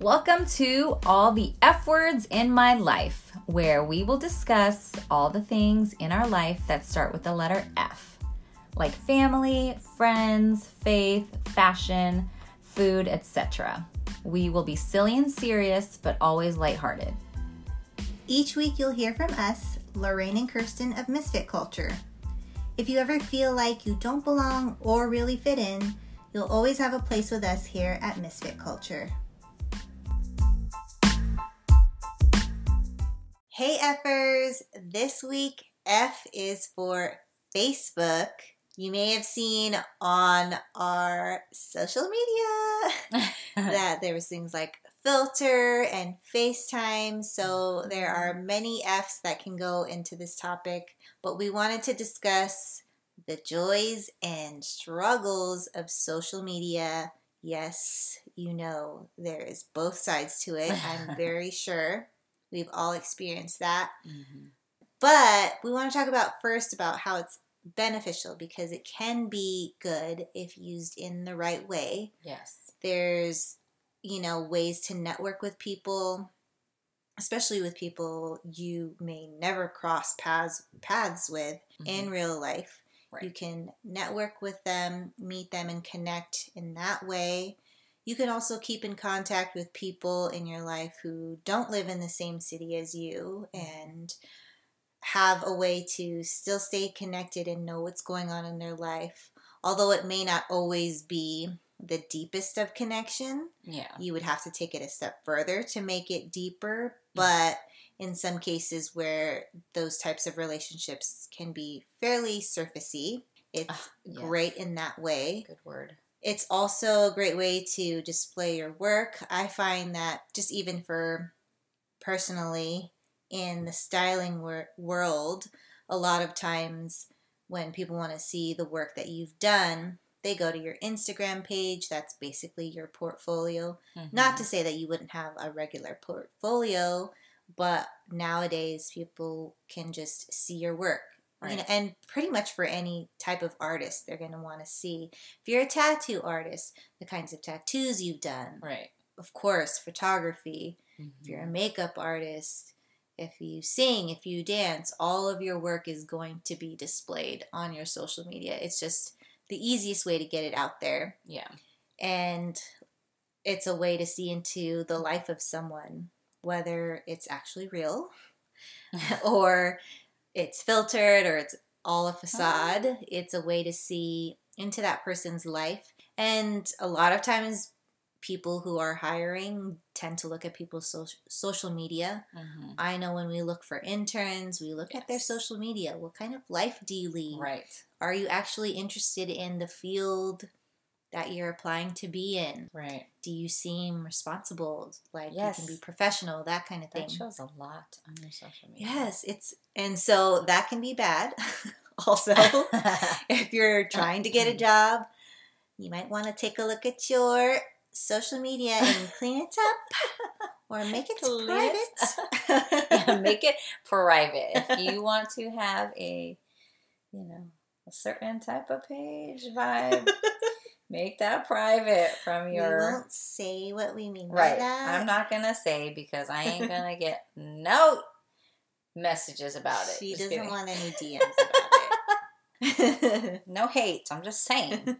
Welcome to All the F Words in My Life, where we will discuss all the things in our life that start with the letter F, like family, friends, faith, fashion, food, etc. We will be silly and serious, but always lighthearted. Each week you'll hear from us, Lorraine and Kirsten of Misfit Culture. If you ever feel like you don't belong or really fit in, you'll always have a place with us here at Misfit Culture. Hey effers, This week F is for Facebook. You may have seen on our social media that there was things like filter and FaceTime. So there are mm-hmm. many F's that can go into this topic, but we wanted to discuss the joys and struggles of social media. Yes, you know, there is both sides to it. I'm very sure we've all experienced that. Mm-hmm. But we want to talk about first about how it's beneficial because it can be good if used in the right way. Yes. There's, you know, ways to network with people, especially with people you may never cross paths paths with in real life. Right. You can network with them, meet them and connect in that way. You can also keep in contact with people in your life who don't live in the same city as you and have a way to still stay connected and know what's going on in their life. Although it may not always be the deepest of connection, Yeah. you would have to take it a step further to make it deeper. But in some cases where those types of relationships can be fairly surfacey, it's Ah, yes. great in that way. Good word. It's also a great way to display your work. I find that just even for personally in the styling wor- world, a lot of times when people want to see the work that you've done, they go to your Instagram page. That's basically your portfolio. Not to mm-hmm. say that you wouldn't have a regular portfolio, but nowadays people can just see your work. You know, and pretty much for any type of artist, they're going to want to see. If you're a tattoo artist, the kinds of tattoos you've done. Right. Of course, photography. If you're a Mm-hmm. makeup artist, if you sing, if you dance, all of your work is going to be displayed on your social media. It's just the easiest way to get it out there Yeah. and it's a way to see into the life of someone whether it's actually real or it's filtered or it's all a facade it's a way to see into that person's life. And a lot of times people who are hiring tend to look at people's social social media. Mhm. i know when we look for interns we look at their social media. What kind of life do you lead? Right. are you actually interested in the field that you're applying to be in? Right. Do you seem responsible? Like Yes. you can be professional, that kind of thing. That shows a lot on your social media. Yes, it's and so that can be bad. also, if you're trying to get a job, you might want to take a look at your social media and clean it up or make it Clean private. yeah, make it private. If you want to have a, you know, a certain type of page vibe, make that private from your. we won't say what we mean by Right. that. I'm not gonna say because I ain't gonna get no messages about it. She Just doesn't kidding. want any DMs about it. no hate. I'm just saying.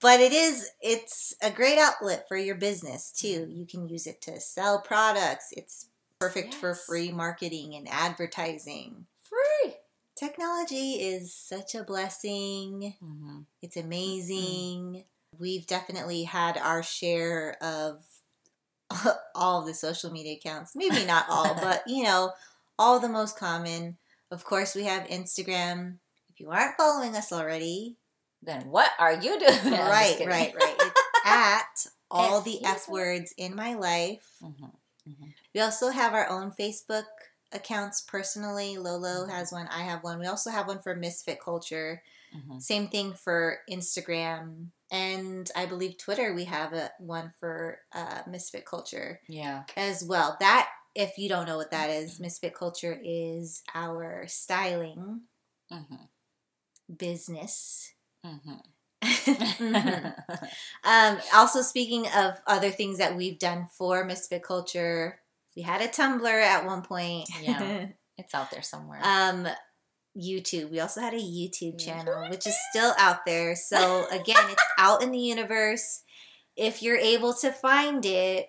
but it is it's a great outlet for your business too mm-hmm. you can use it to sell products it's perfect for free marketing and advertising. Technology is such a blessing Mm-hmm. it's amazing we've definitely had our share of all of the social media accounts maybe not all but you know all the most common of course we have instagram if you aren't following us already Then what are you doing? Right, right, right. It's at all the F words in my life. Mhm. We also have our own Facebook accounts personally. Mm-hmm. Lolo has one, I have one. We also have one for Misfit Culture. Mhm. Same thing for Instagram. And I believe Twitter, we have a, one for uh, Misfit Culture Yeah. as well. That, if you don't know what that is, Mm-hmm. Misfit Culture is our styling Mm-hmm. business. Mm-hmm. Mhm. um, also, speaking of other things that we've done for Misfit Culture, we had a Tumblr at one point. Yeah. it's out there somewhere. um, YouTube. We also had a YouTube channel, which is still out there. So again, it's out in the universe. If you're able to find it,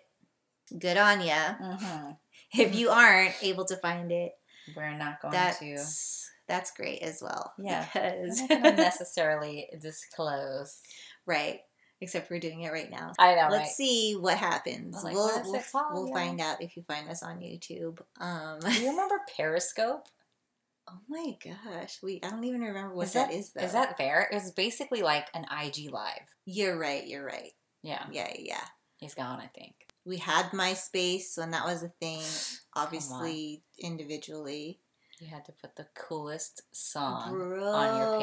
good on ya. Mhm. If you aren't able to find it, We're not going that's to. that's great as well. Yeah. because not necessarily disclose. right. Except we're doing it right now. I know, Let's right? see what happens. Like, we'll we'll, we'll yeah. find out if you find us on YouTube. Um, Do you remember Periscope? oh my gosh, we I don't even remember what Is that that- is though. Is that there? It was basically like an IG live. You're right. You're right. Yeah, Yeah, yeah. he's gone. I think. We had MySpace when that was a thing. Obviously, individually. You had to put the coolest song Bro, on your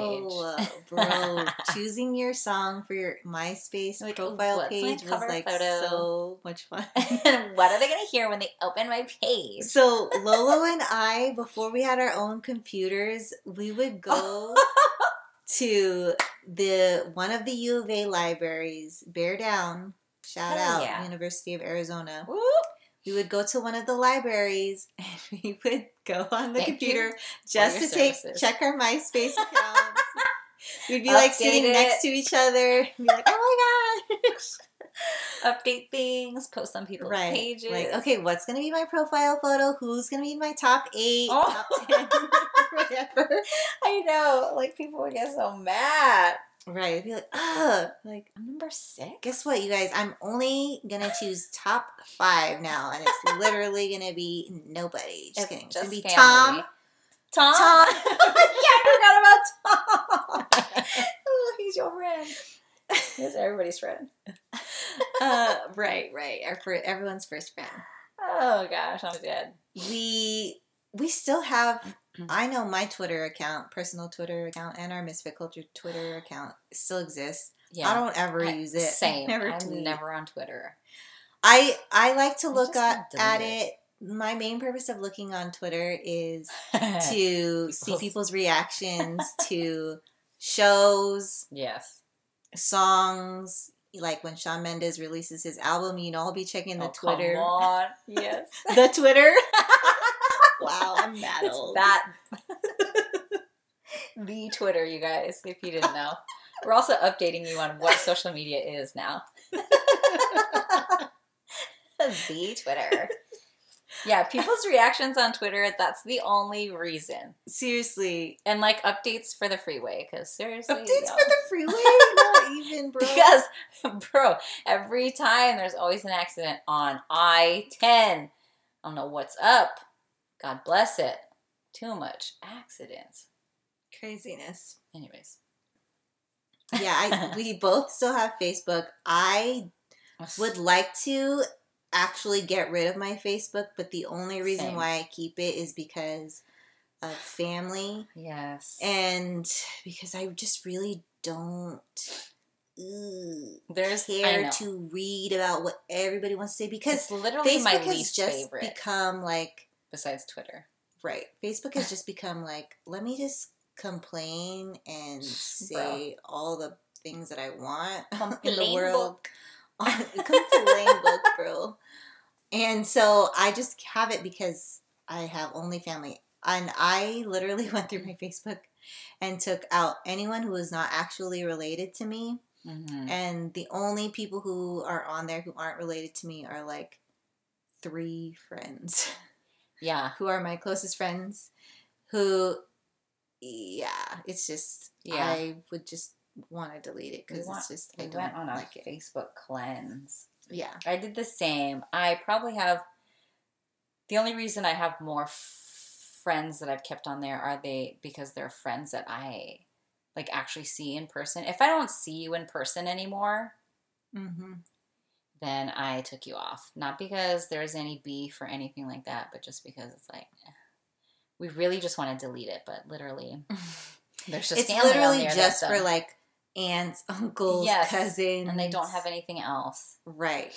page. bro, choosing your song for your MySpace Like, profile page was like photo? so much fun. what are they gonna hear when they open my page? So Lolo and I, before we had our own computers, we would go to the one of the U of A libraries, Bear Down. Shout Hell out yeah. University of Arizona. Whoop. We would go to one of the libraries and we would go on the Thank computer just to take services. check our MySpace accounts. We'd be like sitting Update next to each other be like, "Oh my gosh!" Update things, post on people's right? pages. Like, okay, what's gonna be my profile photo? Who's gonna be in my top eight, Oh. top ten, whatever? I know. Like people would get so mad. Right? It'd be like, ugh. Like, I'm number six. guess what, you guys? I'm only gonna choose top five now, and it's literally gonna be nobody. Just It's kidding. It's just gonna be family. Tom. Tom. Tom. yeah, I forgot about Tom. oh, he's your friend. He's everybody's friend. uh, right, right. Our everyone's first friend. Oh gosh, I'm dead. We we still have. Mm-hmm. I know my Twitter account, personal Twitter account, and our Misfit Culture Twitter account still exists. Yeah. I don't ever I- use it. Same. Never I'm tweet. never on Twitter. I I like to I look at, at it. My main purpose of looking on Twitter is to see People's- reactions to shows, yes. songs. Like when Shawn Mendes releases his album, you know, I'll be checking the Oh, Twitter. Come on. Yes. The Twitter. Wow, I'm mad It's old. that the Twitter, you guys, if you didn't know. We're also updating you on what social media is now. the Twitter. Yeah, people's reactions on Twitter, that's the only reason. Seriously, And like updates for the freeway, because seriously. updates yo. for the freeway? Not even, bro. Because, bro, every time there's always an accident on I 10. I don't know what's up. God bless it. Too much accidents. craziness. Anyways. Yeah, I, we both still have Facebook. I would like to actually get rid of my Facebook, but the only reason Same. why I keep it is because of family Yes. and because I just really don't ugh, There's care to read about what everybody wants to say because It's literally Facebook my has just favorite become like besides Twitter. right. Facebook has just become like let me just complain and say all the things that I want in the world. book. complain book, bro. And so I just have it because I have only family. And I literally went through my Facebook and took out anyone who is not actually related to me. Mhm. And the only people who are on there who aren't related to me are like three friends Yeah. who are my closest friends who, yeah, it's just, Yeah. I would just want to delete it because it's just, We I don't went on a like it. Facebook cleanse. Yeah. I did the same. I probably have the only reason I have more f- friends that I've kept on there are they because they're friends that I like actually see in person. If I don't see you in person anymore, Mm-hmm. Then I took you off. Not because there's any beef or anything like that, but just because it's like eh, we really just want to delete it. But literally, there's just it's literally just for like aunts, uncles, Yes, cousins, and they don't have anything else. right.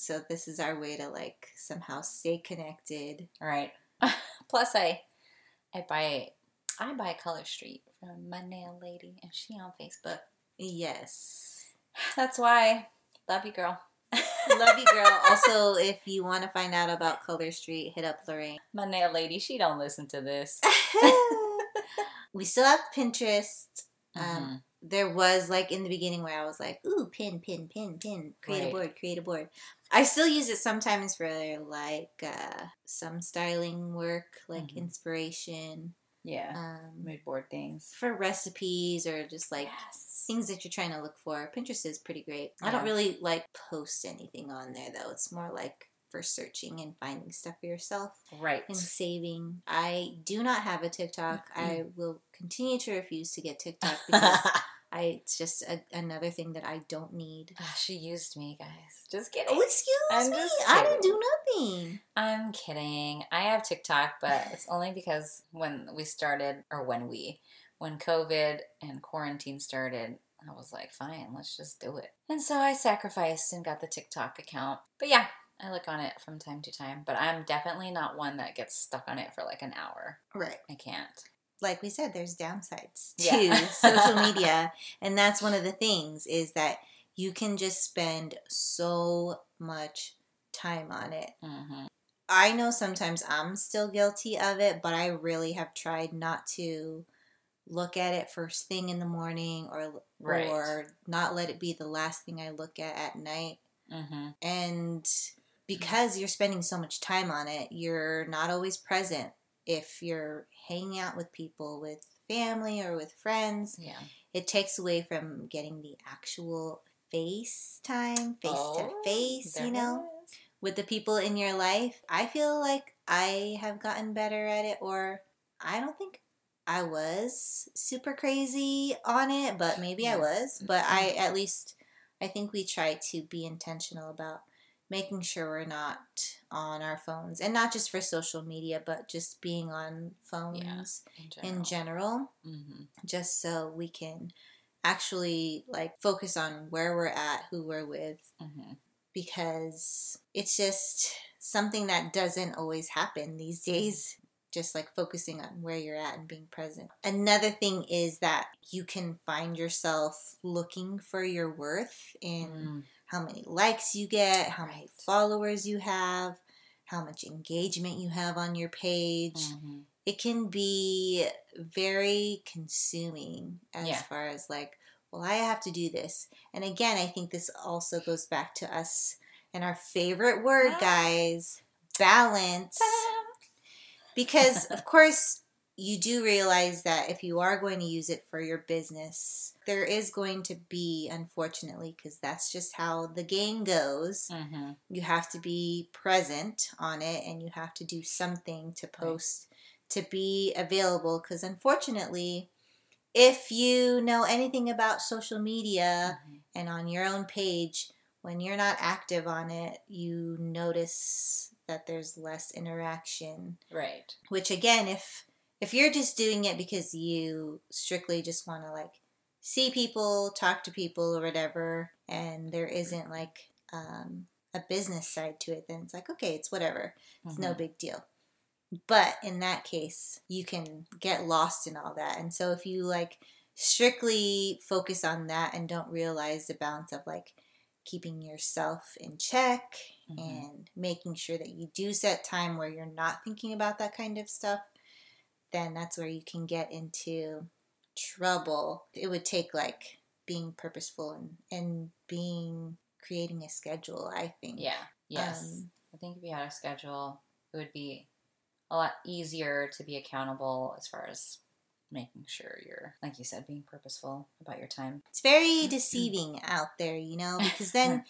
So this is our way to like somehow stay connected. Right. Plus, I I buy I buy Color Street from my nail lady, and she on Facebook. Yes. That's why. Love you, girl. Love you, girl. Also, if you want to find out about Color Street, hit up Lorraine. My nail lady, she don't listen to this. we still have Pinterest. Um, Mhm. there was like in the beginning where I was like, ooh, pin, pin, pin, pin, create Right. a board, create a board. I still use it sometimes for like uh, some styling work, like Mhm. inspiration, Yeah. um, Mood board things. for recipes or just like yes. Things that you're trying to look for. Pinterest is pretty great. I don't really like post anything on there though. It's more like for searching and finding stuff for yourself Right. and saving. I do not have a TikTok. I will continue to refuse to get TikTok because I it's just a, another thing that I don't need. Ah, she used me, guys. Just kidding. Oh, excuse I'm me. I didn't do nothing. I'm kidding. I have TikTok, but it's only because when we started, or when we, when COVID and quarantine started, I was like, fine, let's just do it. And so I sacrificed and got the TikTok account. But yeah, I look on it from time to time. But I'm definitely not one that gets stuck on it for like an hour. Right. I can't. Like we said, there's downsides to Yeah. social media. And that's one of the things is that you can just spend so much time on it. hmm I know sometimes I'm still guilty of it, but I really have tried not to look at it first thing in the morning or Right. or not let it be the last thing I look at at night. hmm And because you're spending so much time on it, you're not always present if you're hanging out with people with family or with friends. Yeah. It takes away from getting the actual face time, face to Oh, face, you know with the people in your life. I feel like I have gotten better at it, or I don't think I was super crazy on it, but maybe I was. But I, at least, I think we try to be intentional about making sure we're not on our phones and not just for social media, but just being on phones in general, hmm just so we can actually like focus on where we're at, who we're with, hmm because it's just something that doesn't always happen these days. Just like focusing on where you're at and being present. Another thing is that you can find yourself looking for your worth in Mm. how many likes you get, how many followers you have, how much engagement you have on your page. Mhm. It can be very consuming as Yeah. far as like, well, I have to do this. And again, I think this also goes back to us and our favorite word, guys balance. Because, of course, you do realize that if you are going to use it for your business, there is going to be, unfortunately, because that's just how the game goes, Mhm. you have to be present on it and you have to do something to post to be available. Because, unfortunately, if you know anything about social media Mhm. and on your own page, when you're not active on it, you notice that there's less interaction Right. which again if if you're just doing it because you strictly just want to like see people talk to people or whatever and there isn't like um, a business side to it then it's like okay it's whatever it's no Mhm. big deal but in that case you can get lost in all that and so if you like strictly focus on that and don't realize the balance of like keeping yourself in check Mhm. and making sure that you do set time where you're not thinking about that kind of stuff, then that's where you can get into trouble. It would take like being purposeful and, and being creating a schedule, I think. Yeah. Yes. Um, I think if you had a schedule, it would be a lot easier to be accountable as far as making sure you're, like you said, being purposeful about your time. It's very deceiving out there, you know, because then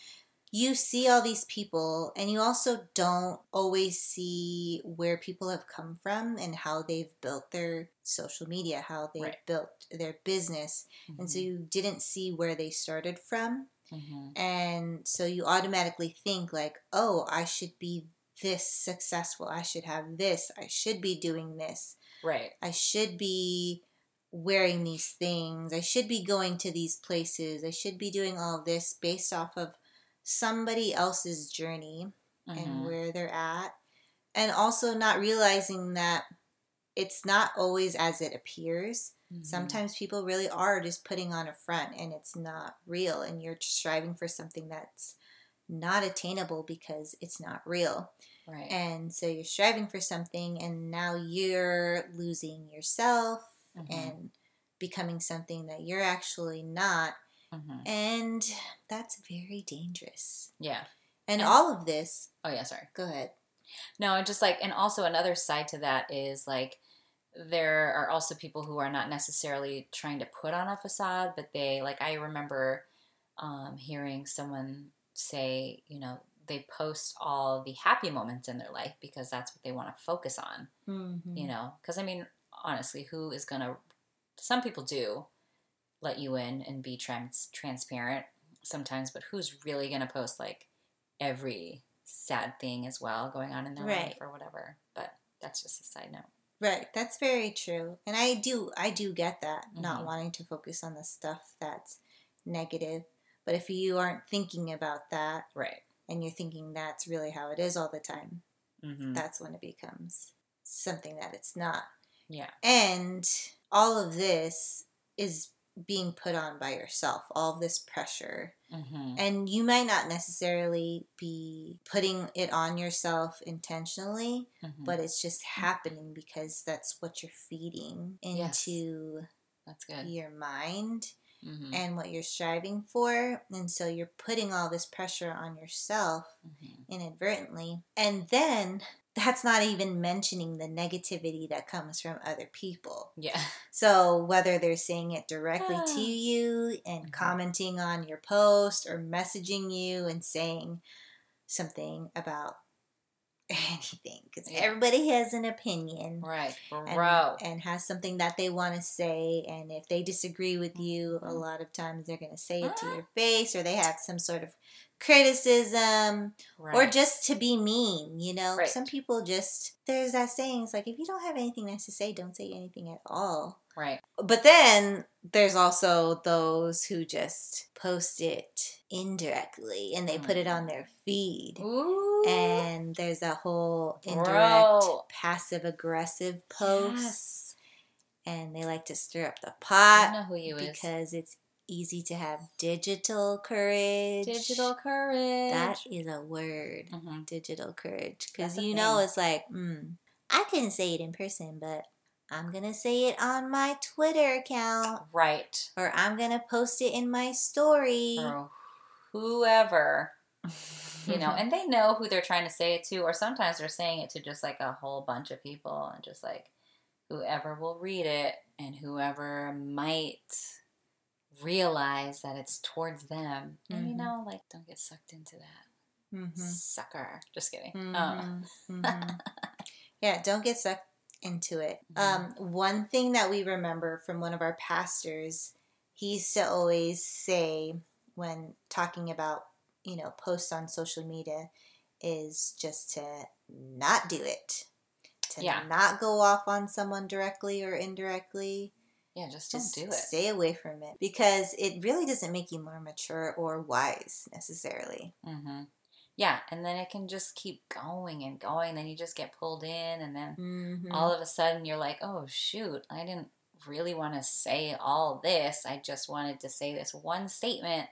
you see all these people and you also don't always see where people have come from and how they've built their social media, how they've Right. built their business. And so you didn't see where they started from. Mhm. And so you automatically think, like, oh, I should be this successful. I should have this. I should be doing this. Right. I should be wearing these things. I should be going to these places. I should be doing all of this based off of somebody else's journey and Mhm. where they're at. And also not realizing that it's not always as it appears. Mhm. Sometimes people really are just putting on a front and it's not real, and you're striving for something that's not attainable because it's not real. Right. And so you're striving for something, and now you're losing yourself Mhm. and becoming something that you're actually not. Mhm. And that's very dangerous. Yeah. And And- all of this, Oh yeah. Sorry. go ahead. No, and just like, and also another side to that is like, there are also people who are not necessarily trying to put on a facade, but they, like, I remember um, hearing someone say, you know, they post all the happy moments in their life because that's what they want to focus on, Mm-hmm. you know? Because, I mean, honestly, who is going to, some people do let you in and be trans- transparent sometimes, but who's really going to post like every sad thing as well going on in their Right. life or whatever? But that's just a side note. Right, that's very true. And I do I do get that, not Mhm. wanting to focus on the stuff that's negative. But if you aren't thinking about that Right. And you're thinking that's really how it is all the time, Mm-hmm. that's when it becomes something that it's not. Yeah. And all of this is being put on by yourself, all of this pressure. Mm-hmm. And you might not necessarily be putting it on yourself intentionally, Mm-hmm. but it's just happening because that's what you're feeding Yes. into that's good. your mind Mm-hmm. and what you're striving for. And so you're putting all this pressure on yourself Mm-hmm. inadvertently. And then that's not even mentioning the negativity that comes from other people. Yeah. So whether they're saying it directly Ah. to you and Mhm. commenting on your post or messaging you and saying something about anything because Yeah. everybody has an opinion Right. and, Bro. and has something that they want to say and if they disagree with you a Mhm. lot of times they're going to say it to Ah. your face or they have some sort of criticism right. or just to be mean you know Right. some people just there's that saying it's like if you don't have anything nice to say don't say anything at all right. but then there's also those who just post it indirectly and they put it on their feed Ooh. and there's a whole indirect Bro. passive aggressive post Yes. and they like to stir up the I pot know who you is. because it's easy to have digital courage Digital courage. that is a word Mhm. digital courage because you know thing. it's like mm, i couldn't say it in person but i'm gonna say it on my twitter account Right. or i'm gonna post it in my story Or whoever, you know, and they know who they're trying to say it to, or sometimes they're saying it to just like a whole bunch of people and just like whoever will read it and whoever might realize that it's towards them. And you Mhm. know, like don't get sucked into that. Mhm. Sucker. Just kidding. Mhm. Mhm. yeah don't get sucked into it Mhm. um, one thing that we remember from one of our pastors he used to always say when talking about you know posts on social media is just to not do it to Yeah. not go off on someone directly or indirectly yeah, just, just don't do it. stay away from it because it really doesn't make you more mature or wise necessarily hmm Yeah, and then it can just keep going and going. Then you just get pulled in, and then Mhm. all of a sudden you're like, oh shoot, I didn't really want to say all this. I just wanted to say this one statement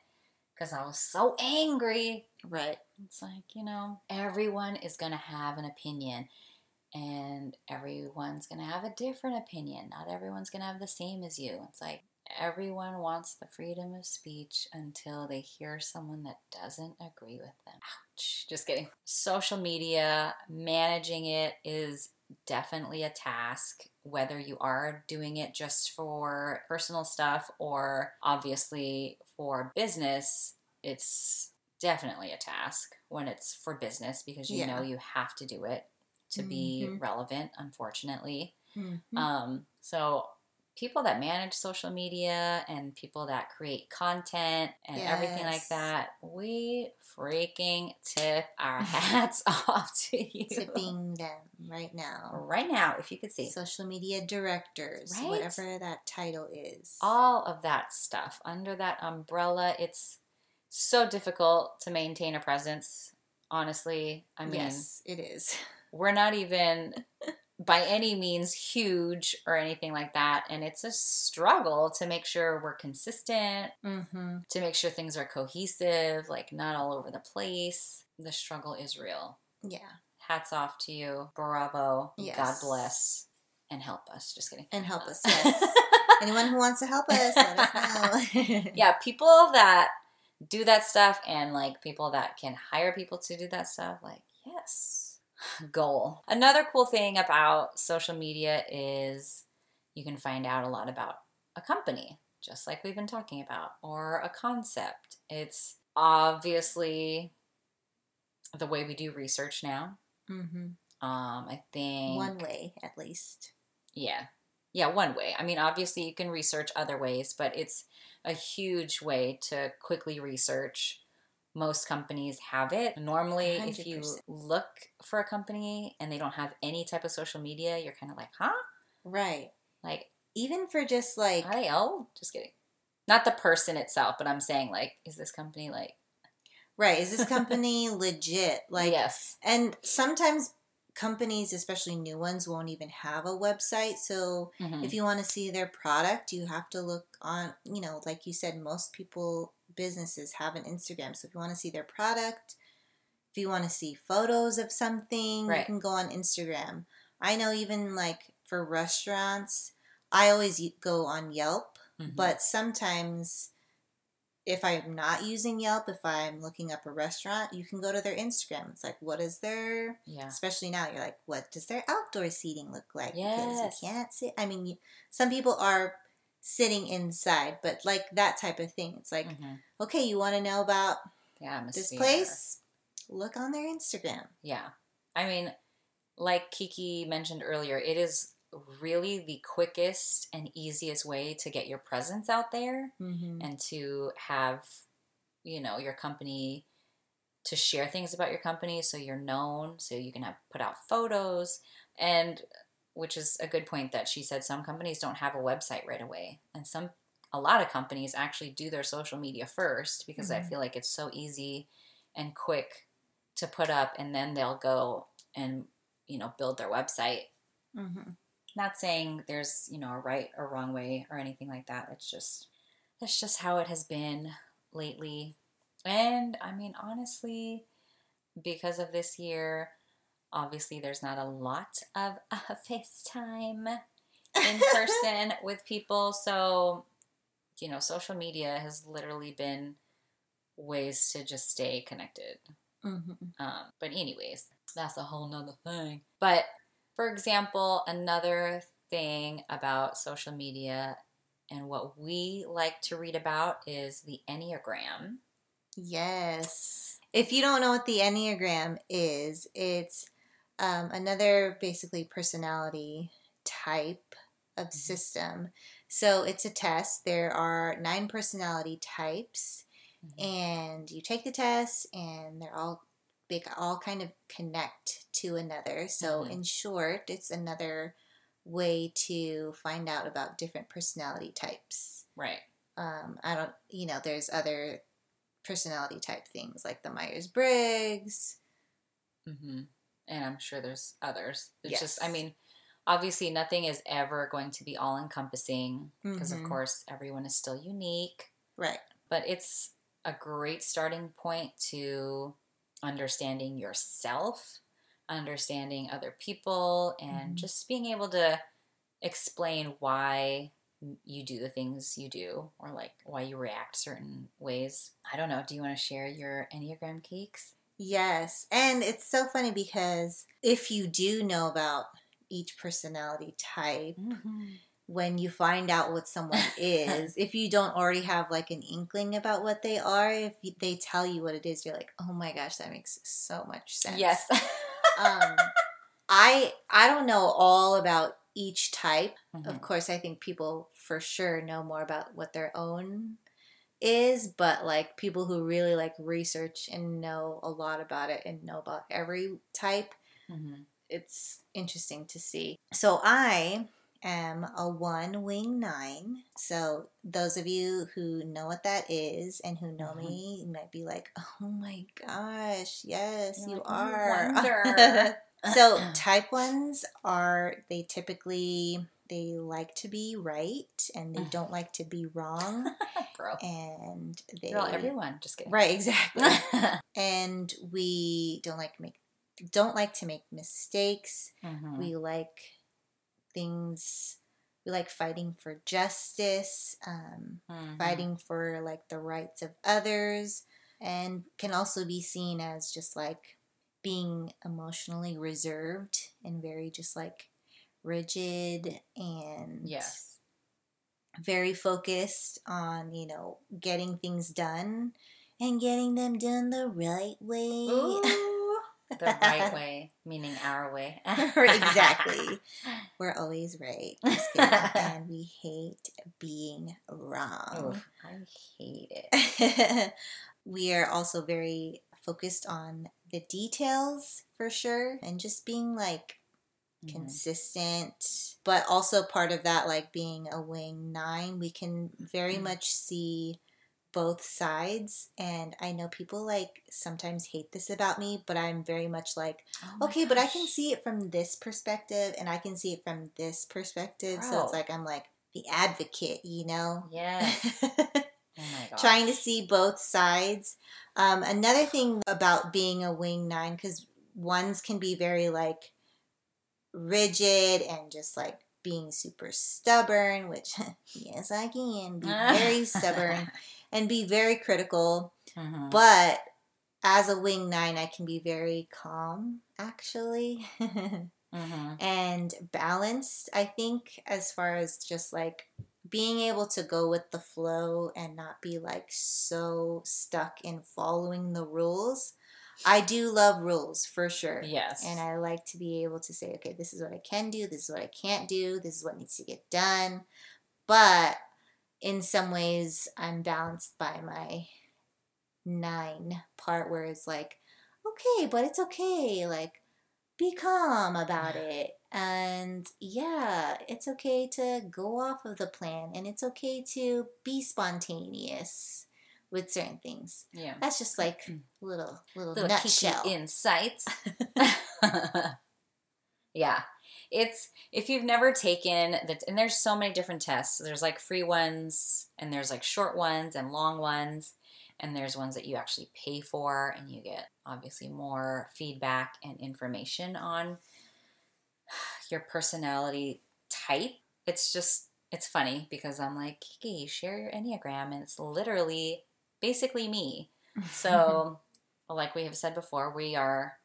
because I was so angry. right It's like, you know, everyone is going to have an opinion and everyone's going to have a different opinion. Not everyone's going to have the same as you. It's like everyone wants the freedom of speech until they hear someone that doesn't agree with them. Ouch. Just kidding. Social media, managing it is definitely a task, whether you are doing it just for personal stuff or obviously for business. It's definitely a task when it's for business because you Yeah. know you have to do it to be Mhm. relevant, unfortunately. Mhm. Um, so people that manage social media and people that create content and everything like that, we freaking tip our hats off to you. tipping them right now. Right now, if you could see Social media directors, Right? whatever that title is. all of that stuff under that umbrella, it's so difficult to maintain a presence. Honestly, I mean, yes, it is. we're not even by any means huge or anything like that. And it's a struggle to make sure we're consistent, Mm-hmm. to make sure things are cohesive, like not all over the place. The struggle is real. Yeah. Hats off to you. Bravo. God bless. And help us. Just kidding. And help us. Yes. Anyone who wants to help us, let us know. yeah, people that do that stuff and like people that can hire people to do that stuff, like, yes, goal. Another cool thing about social media is you can find out a lot about a company, just like we've been talking about, or a concept. It's obviously the way we do research now. hmm Um, I think One way, at least. yeah. Yeah, one way. I mean, obviously, you can research other ways, but it's a huge way to quickly research. Most companies have it. Normally, if you look for a company and they don't have any type of social media, you're kind of like, huh? Right. Like, Even for just like, are they old? Just kidding. Not the person itself, but I'm saying, like, is this company like, right, is this company legit? Like, yes. and sometimes companies, especially new ones, won't even have a website. So Mhm. if you want to see their product, you have to look on, you know, like you said, most people, businesses have an Instagram. So if you want to see their product, if you want to see photos of something, you can go on Instagram. I know even like for restaurants, I always go on Yelp, Mhm. but sometimes if I'm not using Yelp, if I'm looking up a restaurant, you can go to their Instagram. It's like, what is their yeah. especially now you're like what does their outdoor seating look like Yes. because you can't see. i mean some people are sitting inside but like that type of thing it's like Mhm. okay you want to know about this place look on their instagram Yeah. I mean, like Kiki mentioned earlier, it is really the quickest and easiest way to get your presence out there mm-hmm. and to have, you know, your company to share things about your company so you're known, so you can have put out photos and which is a good point that she said some companies don't have a website right away and some a lot of companies actually do their social media first because I Mhm. feel like it's so easy and quick to put up and then they'll go and you know build their website Mm-hmm. not saying there's you know a right or wrong way or anything like that it's just that's just how it has been lately and i mean honestly because of this year obviously there's not a lot of uh, facetime in person with people so you know social media has literally been ways to just stay connected Mm-hmm. um, but anyways, that's a whole nother thing. But for example, another thing about social media and what we like to read about is the Enneagram. yes if you don't know what the enneagram is it's um, another basically personality type of system. So it's a test. There are nine personality types and you take the test and they're all they all kind of connect to another. So Mhm. in short it's another way to find out about different personality types. Right. um, i don't you know there's other personality type things like the myers-briggs hmm And I'm sure there's others. It's just, I mean, obviously nothing is ever going to be all encompassing because, Mhm. of course, everyone is still unique. right but it's a great starting point to understanding yourself, understanding other people, and Mhm. just being able to explain why you do the things you do or like why you react certain ways. I don't know. Do you want to share your Enneagram cakes? Yes. And it's so funny because if you do know about each personality type, when you find out what someone is, if you don't already have like an inkling about what they are, if they tell you what it is, you're like, oh my gosh, that makes so much sense. Yes. um, I I don't know all about each type. Mhm. Of course, I think people for sure know more about what their own is, but like people who really like research and know a lot about it and know about every type, Mhm. it's interesting to see. So I am a one wing nine. So those of you who know what that is and who know Mhm. me might be like, oh my gosh, yes, You're you like, are. wonder." So type ones are they typically they like to be right and they don't like to be wrong Girl. and they Girl, everyone. Just kidding. right exactly and we don't like to make don't like to make mistakes Mhm. we like things we like fighting for justice um, Mhm. fighting for like the rights of others and can also be seen as just like being emotionally reserved and very just like rigid and Yes. Very focused on you know getting things done and getting them done the right way. Ooh, the right way, meaning our way. exactly. We're always right. And we hate being wrong. Oof, I hate it. we are also very focused on the details for sure and just being like Mhm. consistent but also part of that like being a wing nine we can very Mhm. much see both sides and i know people like sometimes hate this about me but i'm very much like Oh okay but i can see it from this perspective and i can see it from this perspective so it's like i'm like the advocate you know Yes. Oh my god. trying to see both sides. Um, another thing about being a wing nine, because ones can be very like rigid and just like being super stubborn, which yes, I can be very stubborn and be very critical. Mhm. But as a wing nine, I can be very calm actually. Mhm. and balanced, I think, as far as just like being able to go with the flow and not be like so stuck in following the rules. I do love rules for sure. Yes. And I like to be able to say, okay, this is what I can do, this is what I can't do, this is what needs to get done. But in some ways, I'm balanced by my nine part where it's like, okay, but it's okay. Like, be calm about it. And yeah, it's okay to go off of the plan and it's okay to be spontaneous with certain things. yeah. That's just like mm. little little, Little nutshell. insights. yeah. It's if you've never taken the and there's so many different tests. There's like free ones and there's like short ones and long ones and there's ones that you actually pay for and you get obviously more feedback and information on your personality type. It's just it's funny because I'm like, Kiki, share your Enneagram and it's literally basically me. So, like we have said before, we are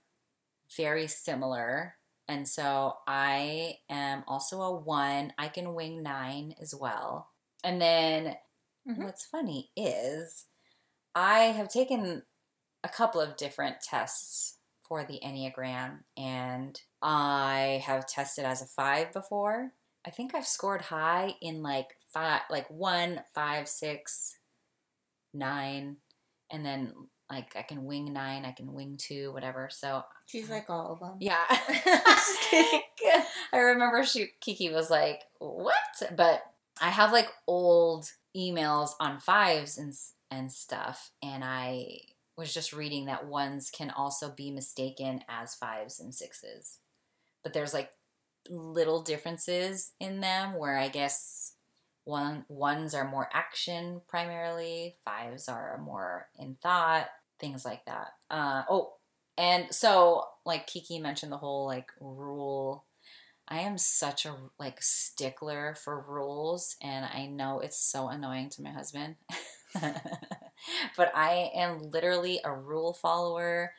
very similar. And so I am also a one. I can wing nine as well. And then Mhm. what's funny is I have taken a couple of different tests for the Enneagram, and I have tested as a five before. I think I've scored high in like five, like one, five, six, nine, and then like I can wing nine, I can wing two, whatever. So She's uh, like all of them. yeah. I remember she Kiki was like, "What?" But I have like old emails on fives and and stuff, and I was just reading that ones can also be mistaken as fives and sixes, but there's like little differences in them where I guess one ones are more action primarily, fives are more in thought, things like that. Uh, oh, and so like Kiki mentioned the whole like rule. I am such a like stickler for rules, and I know it's so annoying to my husband. but I am literally a rule follower.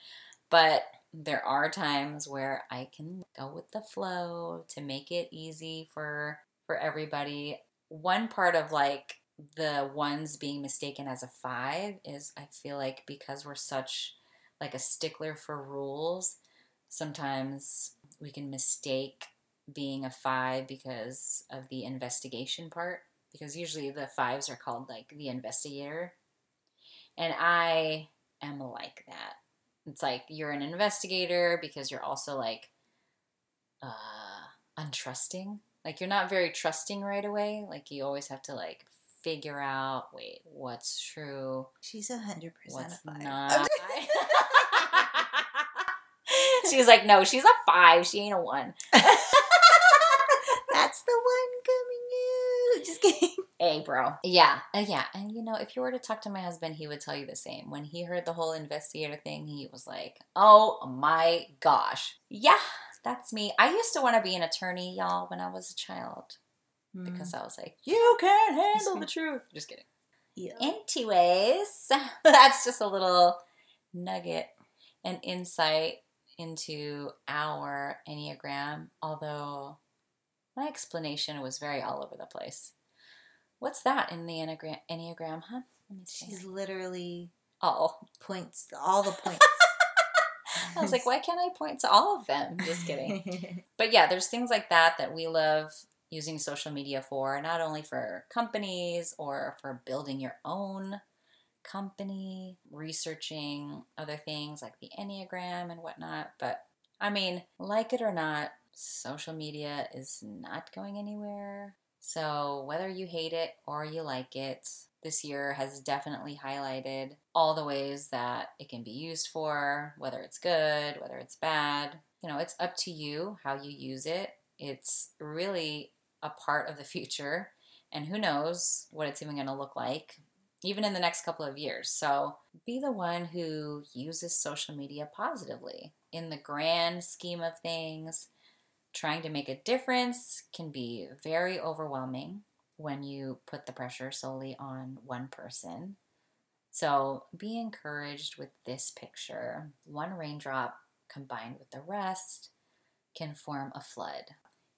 But there are times where I can go with the flow to make it easy for for everybody. One part of like the ones being mistaken as a five is I feel like because we're such like a stickler for rules, sometimes we can mistake being a five because of the investigation part. Because usually the fives are called like the investigator. And I am like that. It's like you're an investigator because you're also like uh, untrusting. Like you're not very trusting right away. Like you always have to like figure out wait, what's true, She's a hundred percent what's a five. not. she was like, no, she's a five. She ain't a one. That's the one coming in. Just kidding. Hey, bro. Yeah. Uh, yeah. And you know, if you were to talk to my husband, he would tell you the same. When he heard the whole investigator thing, he was like, oh my gosh. Yeah, that's me. I used to want to be an attorney, y'all, when I was a child because mm. I was like, you can't handle the truth. Just kidding. Yeah. Anyways, that's just a little nugget and insight into our Enneagram, although my explanation was very all over the place. What's that in the Enneagram, Enneagram huh? Let me see. She's literally all points all the points. I was like, why can't I point to all of them? Just kidding. But yeah, there's things like that that we love using social media for, not only for companies or for building your own company, researching other things like the Enneagram and whatnot. But I mean, like it or not, social media is not going anywhere. So whether you hate it or you like it, this year has definitely highlighted all the ways that it can be used for, whether it's good, whether it's bad. You know, it's up to you how you use it. It's really a part of the future, and who knows what it's even going to look like, even in the next couple of years. So be the one who uses social media positively. In the grand scheme of things, trying to make a difference can be very overwhelming when you put the pressure solely on one person. So be encouraged with this picture. One raindrop combined with the rest can form a flood.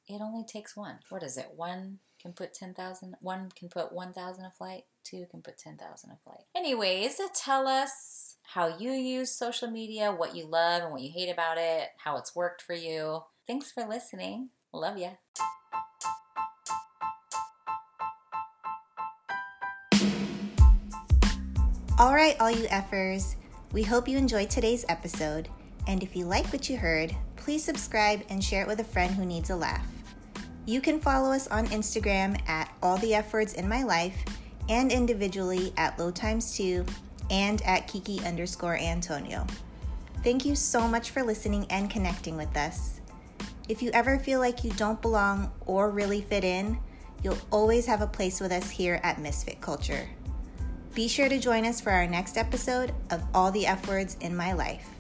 It only takes one. What is it? One can put 10,000, one can put 1,000 a flight, two can put 10,000 a flight. Anyways, tell us how you use social media, what you love and what you hate about it, how it's worked for you. Thanks for listening. Love ya. All right, all you effers, we hope you enjoyed today's episode. And if you like what you heard, please subscribe and share it with a friend who needs a laugh. You can follow us on Instagram at all the F in my life and individually at low times two and at Kiki underscore Antonio. Thank you so much for listening and connecting with us. If you ever feel like you don't belong or really fit in, you'll always have a place with us here at Misfit Culture. Be sure to join us for our next episode of All the F Words in My Life.